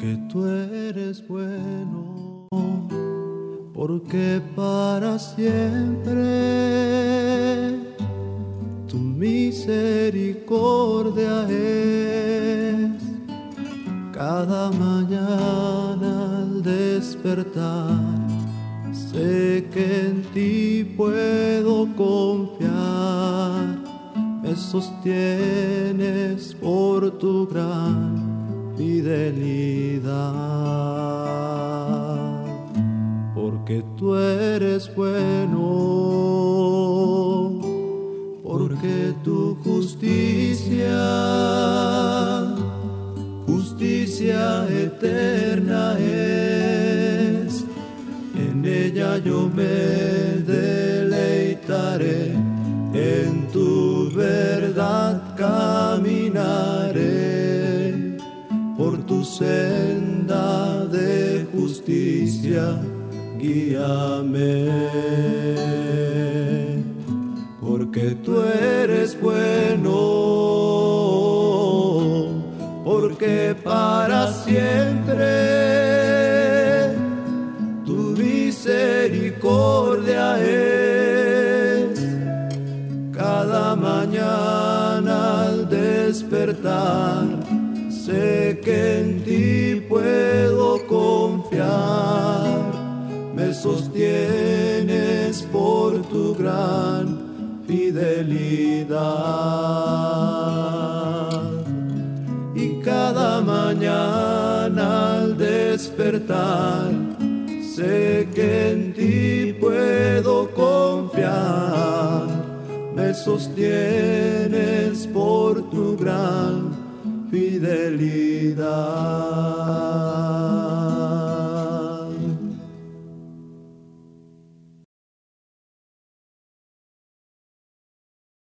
porque tú eres bueno, porque para siempre tu misericordia es cada mañana al despertar. Sé que en ti puedo confiar, me sostienes por tu gran fidelidad. Porque tú eres bueno. Porque tu justicia, justicia eterna es. En ella yo me senda de justicia, guíame. Porque tú eres bueno, porque para siempre tu misericordia es cada mañana al despertar. Sé que en ti puedo confiar, me sostienes por tu gran fidelidad. Y cada mañana al despertar, sé que en ti puedo confiar, me sostienes por tu gran fidelidad.